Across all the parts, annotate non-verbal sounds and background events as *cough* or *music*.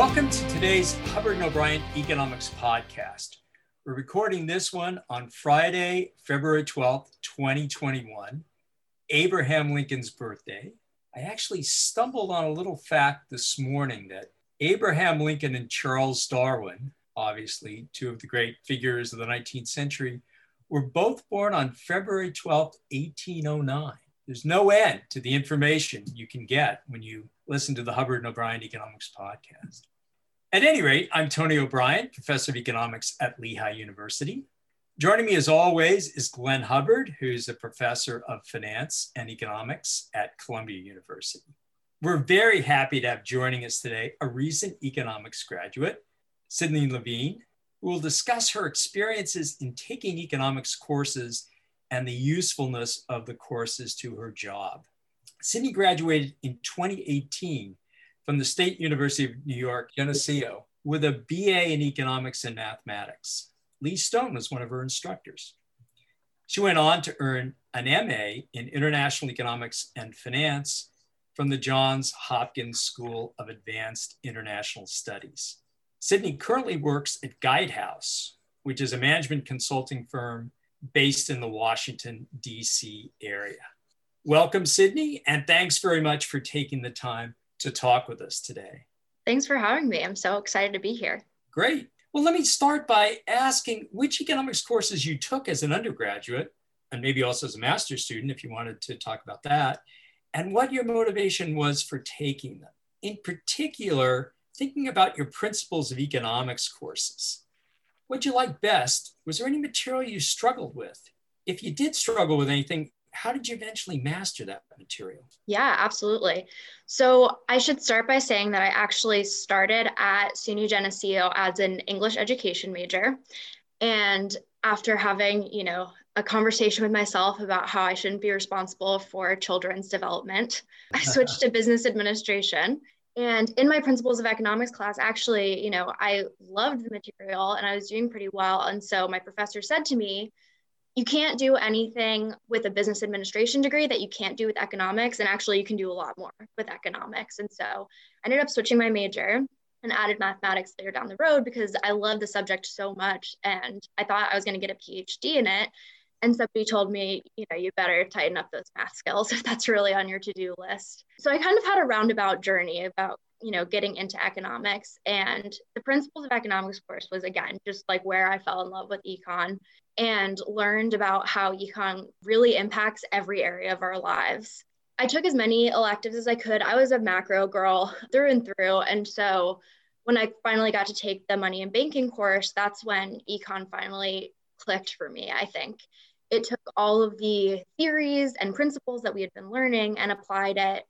Welcome to today's Hubbard and O'Brien Economics Podcast. We're recording this one on Friday, February 12th, 2021, Abraham Lincoln's birthday. I actually stumbled on a little fact this morning that Abraham Lincoln and Charles Darwin, obviously two of the great figures of the 19th century, were both born on February 12th, 1809. There's no end to the information you can get when you listen to the Hubbard and O'Brien Economics Podcast. At any rate, I'm Tony O'Brien, professor of economics at Lehigh University. Joining me as always is Glenn Hubbard, who's a professor of finance and economics at Columbia University. We're very happy to have joining us today a recent economics graduate, Sydney Levine, who will discuss her experiences in taking economics courses and the usefulness of the courses to her job. Sydney graduated in 2018 from the State University of New York, Geneseo, with a BA in economics and mathematics. Lee Stone was one of her instructors. She went on to earn an MA in International Economics and Finance from the Johns Hopkins School of Advanced International Studies. Sydney currently works at Guidehouse, which is a management consulting firm based in the Washington, D.C. area. Welcome, Sydney, and thanks very much for taking the time to talk with us today. Thanks for having me. I'm so excited to be here. Great. Well, let me start by asking which economics courses you took as an undergraduate, and maybe also as a master's student, if you wanted to talk about that, and what your motivation was for taking them. In particular, thinking about your principles of economics courses. What you like best? Was there any material you struggled with? If you did struggle with anything, how did you eventually master that material? Yeah, absolutely. So I should start by saying that I actually started at SUNY Geneseo as an English education major. And after having, you know, a conversation with myself about how I shouldn't be responsible for children's development, I *laughs* switched to business administration. And in my principles of economics class, actually, you know, I loved the material and I was doing pretty well. And so my professor said to me, you can't do anything with a business administration degree that you can't do with economics. And actually, you can do a lot more with economics. And so I ended up switching my major and added mathematics later down the road because I love the subject so much. And I thought I was going to get a PhD in it. And somebody told me, you know, you better tighten up those math skills *laughs* if that's really on your to do list. So I kind of had a roundabout journey about you know getting into economics and the principles of economics course was again just like where i fell in love with econ and learned about how econ really impacts every area of our lives. I took as many electives as i could. I was a macro girl through and through. And so when i finally got to take the money and banking course that's when econ finally clicked for me i think. It took all of the theories and principles that we had been learning and applied it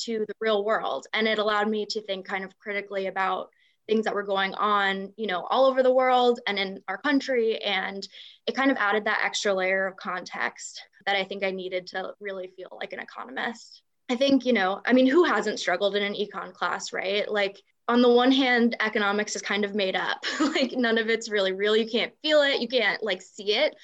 to the real world. And it allowed me to think kind of critically about things that were going on you know all over the world and in our country and it kind of added that extra layer of context that i think i needed to really feel like an economist. I think you know i mean who hasn't struggled in an econ class right? Like on the one hand economics is kind of made up. *laughs* Like none of it's really real. You can't feel it. You can't like see it.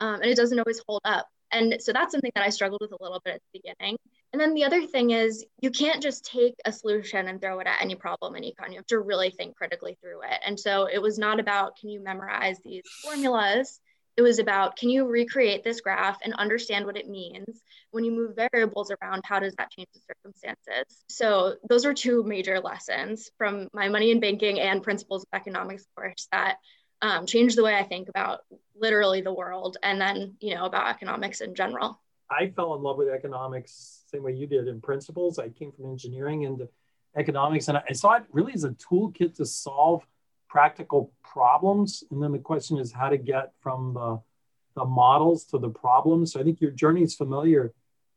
Um, and it doesn't always hold up. And so that's something that i struggled with a little bit at the beginning and then the other thing is you can't just take a solution and throw it at any problem in econ. You have to really think critically through it. And so it was not about can you memorize these formulas? It was about can you recreate this graph and understand what it means? When you move variables around, how does that change the circumstances? So those are two major lessons from my money and banking and principles of economics course that um, changed the way I think about literally the world and then, you know, about economics in general. I fell in love with economics same way you did in principles. I came from engineering into economics, and I saw it really as a toolkit to solve practical problems. And then the question is how to get from the, the models to the problems. So I think your journey is familiar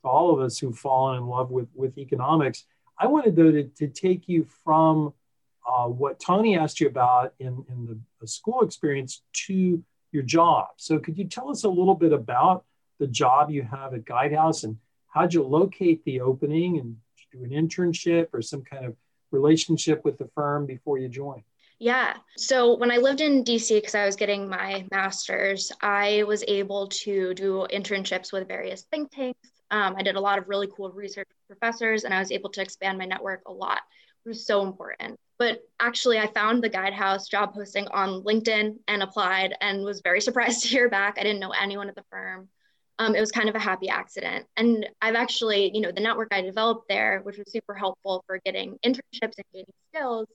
to all of us who've fallen in love with, with economics. I wanted though to, to take you from uh, what Tony asked you about in, in the, the school experience to your job. So could you tell us a little bit about the job you have at Guidehouse and how'd you locate the opening and do an internship or some kind of relationship with the firm before you joined? Yeah. So when I lived in DC, because I was getting my master's, I was able to do internships with various think tanks. Um, I did a lot of really cool research with professors, and I was able to expand my network a lot It was so important. But actually, I found the Guidehouse job posting on LinkedIn and applied and was very *laughs* surprised to hear back. I didn't know anyone at the firm. Um, it was kind of a happy accident. And I've actually, you know, the network I developed there, which was super helpful for getting internships and gaining skills,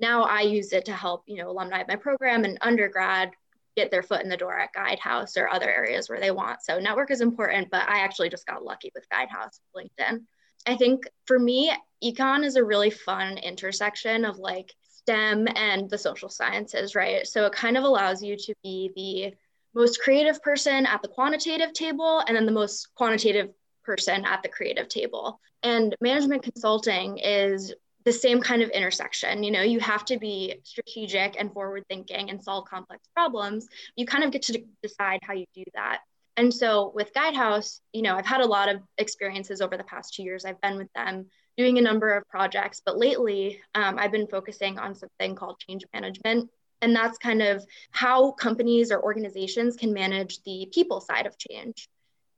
now I use it to help, you know, alumni of my program and undergrad get their foot in the door at Guidehouse or other areas where they want. So network is important, but I actually just got lucky with Guidehouse, LinkedIn. I think for me, econ is a really fun intersection of like STEM and the social sciences, right? So it kind of allows you to be the most creative person at the quantitative table and then the most quantitative person at the creative table. And management consulting is the same kind of intersection. You know, you have to be strategic and forward thinking and solve complex problems. You kind of get to decide how you do that. And so with Guidehouse, you know, I've had a lot of experiences over the past two years. I've been with them doing a number of projects, but lately um, I've been focusing on something called change management. And that's kind of how companies or organizations can manage the people side of change.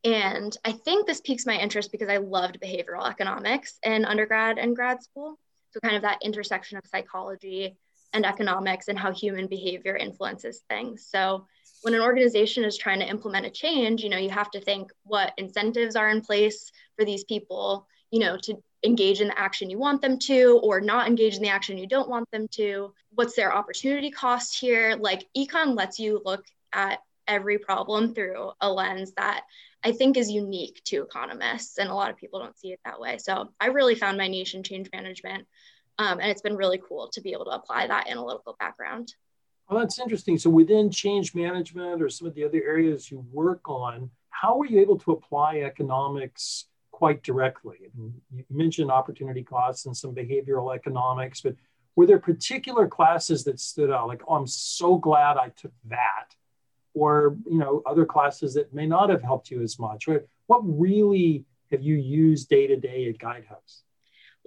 And I think this piques my interest because I loved behavioral economics in undergrad and grad school. So, kind of that intersection of psychology and economics and how human behavior influences things. So, when an organization is trying to implement a change, you know, you have to think what incentives are in place for these people, you know, to engage in the action you want them to or not engage in the action you don't want them to. What's their opportunity cost here? Like econ lets you look at every problem through a lens that I think is unique to economists, and a lot of people don't see it that way. So I really found my niche in change management, um, and it's been really cool to be able to apply that analytical background. Well, that's interesting. So within change management or some of the other areas you work on, how were you able to apply economics quite directly? You mentioned opportunity costs and some behavioral economics, but were there particular classes that stood out? Like, oh, I'm so glad I took that, or you know, other classes that may not have helped you as much. What really have you used day to day at Guidehouse?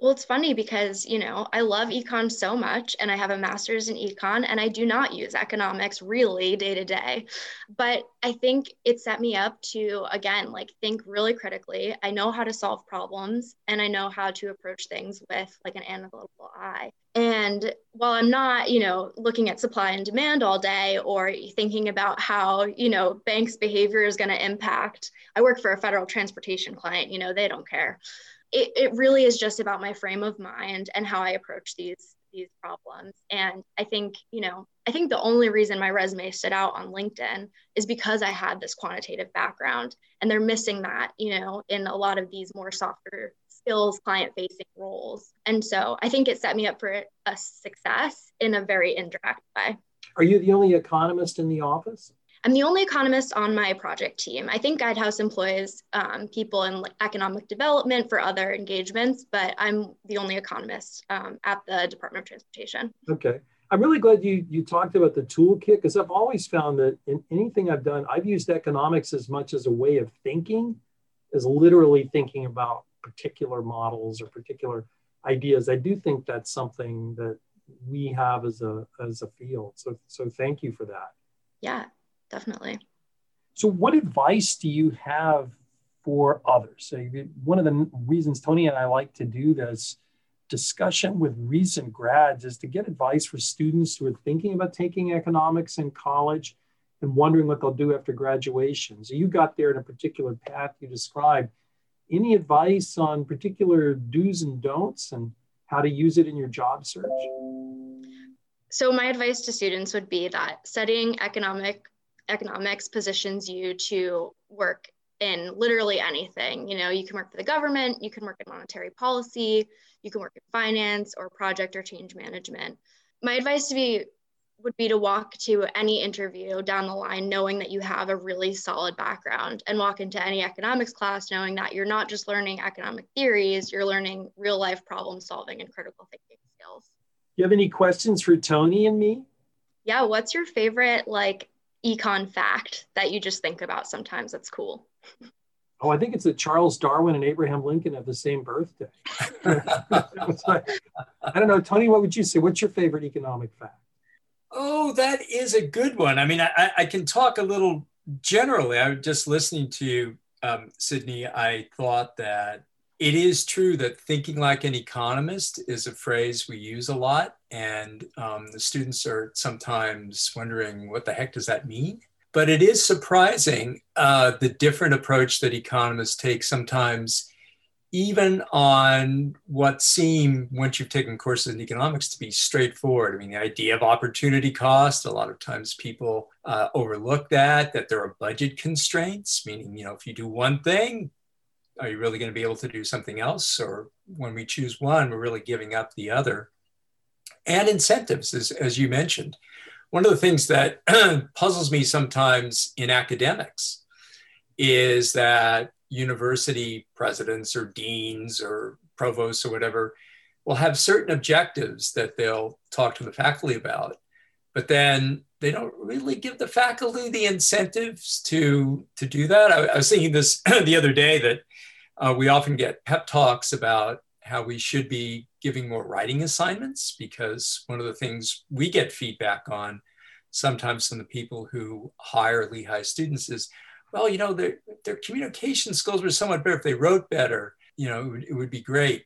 Well, it's funny because, you know, I love econ so much and I have a master's in econ and I do not use economics really day to day. But I think it set me up to, again, like think really critically. I know how to solve problems and I know how to approach things with like an analytical eye. And while I'm not, you know, looking at supply and demand all day or thinking about how, you know, banks' behavior is going to impact, I work for a federal transportation client, you know, they don't care it, it really is just about my frame of mind and how I approach these these problems. And I think, you know, I think the only reason my resume stood out on LinkedIn is because I had this quantitative background and they're missing that, you know, in a lot of these more softer skills client facing roles. And so I think it set me up for a success in a very indirect way. Are you the only economist in the office? I'm the only economist on my project team. I think Guidehouse employs um, people in economic development for other engagements, but I'm the only economist um, at the Department of Transportation. Okay. I'm really glad you, you talked about the toolkit because I've always found that in anything I've done, I've used economics as much as a way of thinking as literally thinking about particular models or particular ideas. I do think that's something that we have as a as a field. So so thank you for that. Yeah, definitely. So, what advice do you have for others? So, one of the reasons Tony and I like to do this discussion with recent grads is to get advice for students who are thinking about taking economics in college and wondering what they'll do after graduation. So, you got there in a particular path you described. Any advice on particular do's and don'ts and how to use it in your job search? So, my advice to students would be that studying economic economics positions you to work in literally anything. You know, you can work for the government, you can work in monetary policy, you can work in finance or project or change management. My advice to be would be to walk to any interview down the line knowing that you have a really solid background and walk into any economics class knowing that you're not just learning economic theories, you're learning real life problem solving and critical thinking skills. Do you have any questions for Tony and me? Yeah, what's your favorite like econ fact that you just think about sometimes that's cool? Oh, I think it's that Charles Darwin and Abraham Lincoln have the same birthday. *laughs* I don't know, Tony. What would you say? What's your favorite economic fact? Oh, that is a good one. I mean, I, I can talk a little generally. I was just listening to you, um, Sydney. I thought that it is true that thinking like an economist is a phrase we use a lot, and um, the students are sometimes wondering what the heck does that mean? But it is surprising uh, the different approach that economists take sometimes, even on what seem, once you've taken courses in economics, to be straightforward. I mean, the idea of opportunity cost, a lot of times people uh, overlook that, that there are budget constraints, meaning, you know, if you do one thing, are you really going to be able to do something else? Or when we choose one, we're really giving up the other. And incentives, as, as you mentioned. One of the things that *clears throat* puzzles me sometimes in academics is that university presidents or deans or provosts or whatever will have certain objectives that they'll talk to the faculty about, but then they don't really give the faculty the incentives to to do that. I, I was thinking this *clears throat* the other day that uh, we often get pep talks about how we should be giving more writing assignments because one of the things we get feedback on sometimes from the people who hire Lehigh students is, well, you know, their, their communication skills were somewhat better if they wrote better. You know, it would, it would be great.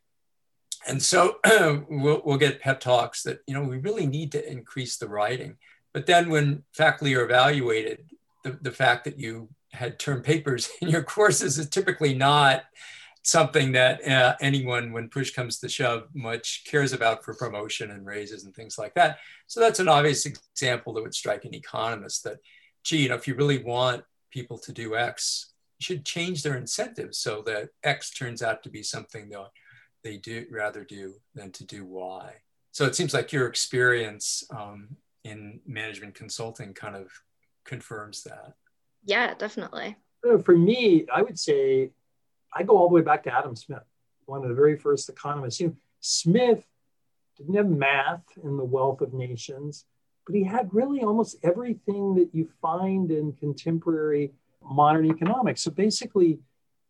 And so *clears throat* we'll, we'll get pep talks that, you know, we really need to increase the writing. But then when faculty are evaluated, the, the fact that you had term papers *laughs* in your courses is typically not something that uh, anyone, when push comes to shove, much cares about for promotion and raises and things like that. So that's an obvious example that would strike an economist that, gee, you know, if you really want people to do X, you should change their incentives so that X turns out to be something that they do rather do than to do Y. So it seems like your experience um, in management consulting kind of confirms that. Yeah, definitely. For me, I would say I go all the way back to Adam Smith, one of the very first economists. You know, Smith didn't have math in the Wealth of Nations, but he had really almost everything that you find in contemporary modern economics. So basically,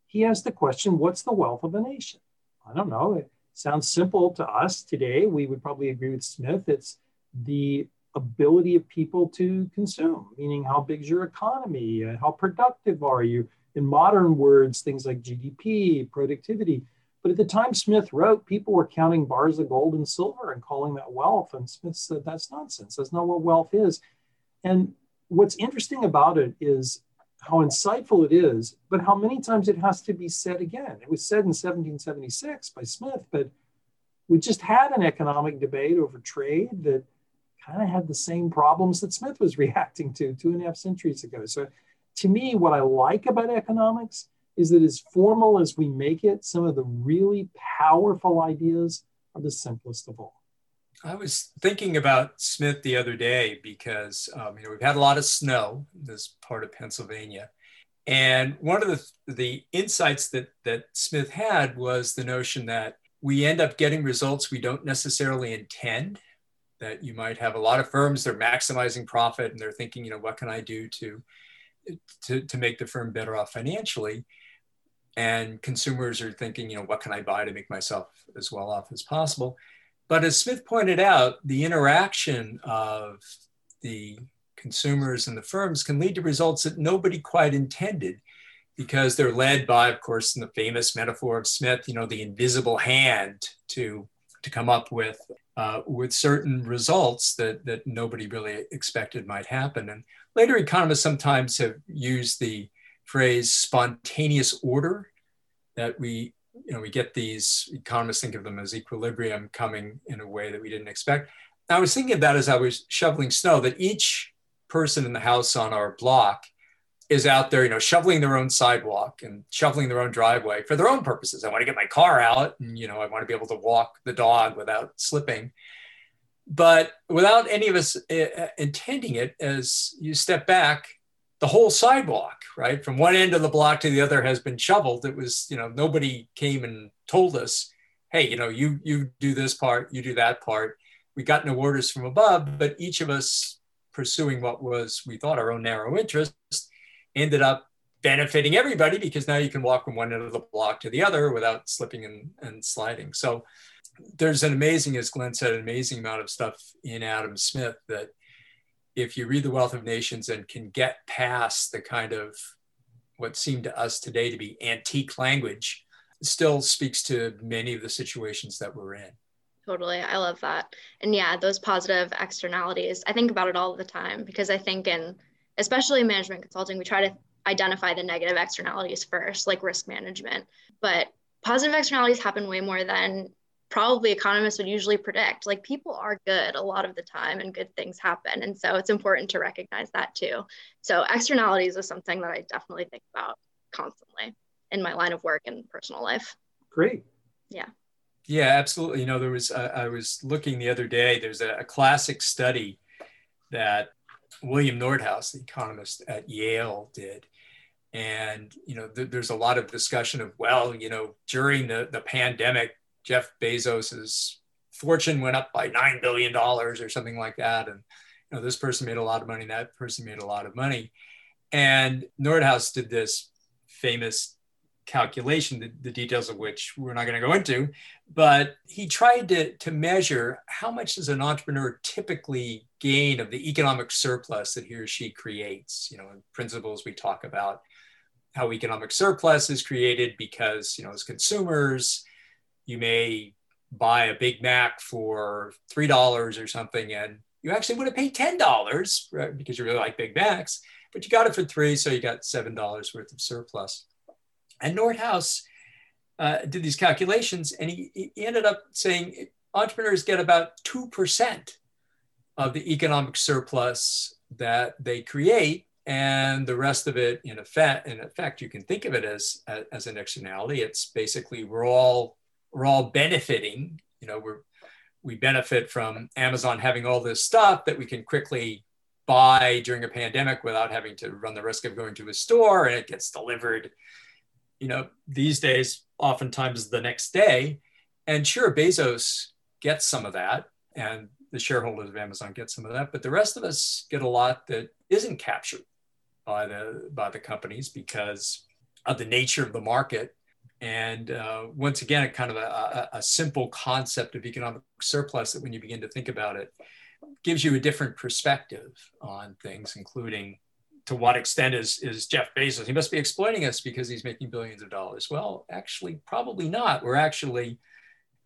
he asked the question what's the wealth of a nation? I don't know. It sounds simple to us today. We would probably agree with Smith. It's the ability of people to consume, meaning how big is your economy, uh, how productive are you? In modern words, things like GDP, productivity. But at the time Smith wrote, people were counting bars of gold and silver and calling that wealth. And Smith said, that's nonsense. That's not what wealth is. And what's interesting about it is how insightful it is, but how many times it has to be said again. It was said in 1776 by Smith, but we just had an economic debate over trade that kind of had the same problems that Smith was *laughs* reacting to two and a half centuries ago. So, to me, what I like about economics is that as formal as we make it, some of the really powerful ideas are the simplest of all. I was thinking about Smith the other day because um, you know we've had a lot of snow in this part of Pennsylvania, and one of the the insights that that Smith had was the notion that we end up getting results we don't necessarily intend that you might have a lot of firms they're maximizing profit and they're thinking you know what can i do to to, to make the firm better off financially and consumers are thinking you know what can i buy to make myself as well off as possible but as smith pointed out the interaction of the consumers and the firms can lead to results that nobody quite intended because they're led by of course in the famous metaphor of smith you know the invisible hand to to come up with uh, with certain results that, that nobody really expected might happen. And later economists sometimes have used the phrase spontaneous order that we you know we get these economists think of them as equilibrium coming in a way that we didn't expect i was thinking of that as i was shoveling snow that each person in the house on our block is out there, you know, shoveling their own sidewalk and shoveling their own driveway for their own purposes. I want to get my car out and, you know, I want to be able to walk the dog without slipping. But without any of us uh, intending it, as you step back, the whole sidewalk, right, from one end of the block to the other has been shoveled. It was, you know, nobody came and told us, hey, you know, you you do this part, you do that part. We got no orders from above, but each of us pursuing what was we thought our own narrow interest ended up benefiting everybody because now you can walk from one end of the block to the other without slipping and, and sliding. So there's an amazing, as Glenn said, an amazing amount of stuff in Adam Smith that if you read The Wealth of Nations and can get past the kind of what seemed to us today to be antique language, still speaks to many of the situations that we're in. Totally. I love that. And yeah, those positive externalities, I think about it all the time because I think in, especially management consulting, we try to identify the negative externalities first, like risk management. But positive externalities happen way more than probably economists would usually predict. Like people are good a lot of the time and good things happen. And so it's important to recognize that too. So externalities is something that I definitely think about constantly in my line of work and personal life. Great. Yeah. Yeah, absolutely. You know, there was, uh, I was looking the other day, there's a, a classic study that William Nordhaus, the economist at Yale, did. And, you know, th- there's a lot of discussion of, well, you know, during the, the pandemic, Jeff Bezos's fortune went up by $9 billion or something like that. And, you know, this person made a lot of money, that person made a lot of money. And Nordhaus did this famous calculation, the, the, details of which we're not going to go into, but he tried to, to measure how much does an entrepreneur typically gain of the economic surplus that he or she creates. You know, in principles we talk about how economic surplus is created because, you know, as consumers, you may buy a Big Mac for $3 or something and you actually would have paid $10 right, because you really like Big Macs, but you got it for three, so you got $7 worth of surplus. And Nordhaus uh, did these calculations and he, he ended up saying entrepreneurs get about 2% of the economic surplus that they create and the rest of it in effect in effect you can think of it as as an externality it's basically we're all we're all benefiting you know we're we benefit from amazon having all this stuff that we can quickly buy during a pandemic without having to run the risk of going to a store and it gets delivered you know, these days, oftentimes the next day. And sure, Bezos gets some of that, and the shareholders of Amazon get some of that, but the rest of us get a lot that isn't captured by the by the companies because of the nature of the market. And uh, once again, a kind of a, a, a simple concept of economic surplus that, when you begin to think about it, gives you a different perspective on things, including to what extent is, is Jeff Bezos? He must be exploiting us because he's making billions of dollars. Well, actually, probably not. We're actually,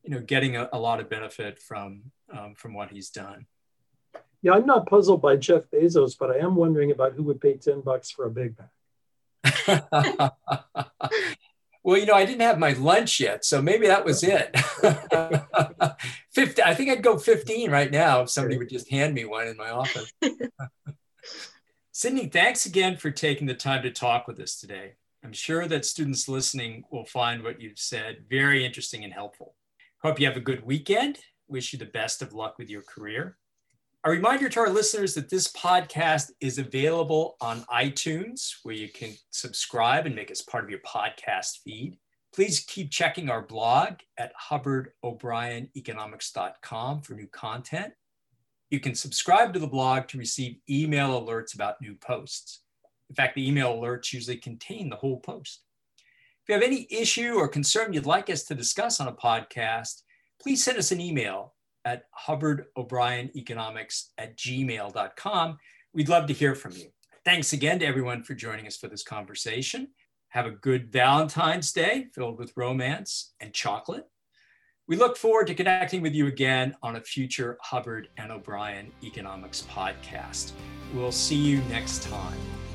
you know, getting a, a lot of benefit from um, from what he's done. Yeah, I'm not puzzled by Jeff Bezos, but I am wondering about who would pay ten bucks for a Big Mac. *laughs* well, you know, I didn't have my lunch yet, so maybe that was oh. it. *laughs* 50, I think I'd go 15 right now if somebody would just hand me one in my office. *laughs* Sydney, thanks again for taking the time to talk with us today. I'm sure that students listening will find what you've said very interesting and helpful. Hope you have a good weekend. Wish you the best of luck with your career. A reminder to our listeners that this podcast is available on iTunes, where you can subscribe and make us part of your podcast feed. Please keep checking our blog at hubbardobrieneconomics.com for new content. You can subscribe to the blog to receive email alerts about new posts. In fact, the email alerts usually contain the whole post. If you have any issue or concern you'd like us to discuss on a podcast, please send us an email at hubbardobrieneconomics at gmail.com. We'd love to hear from you. Thanks again to everyone for joining us for this conversation. Have a good Valentine's Day filled with romance and chocolate. We look forward to connecting with you again on a future Hubbard and O'Brien Economics podcast. We'll see you next time.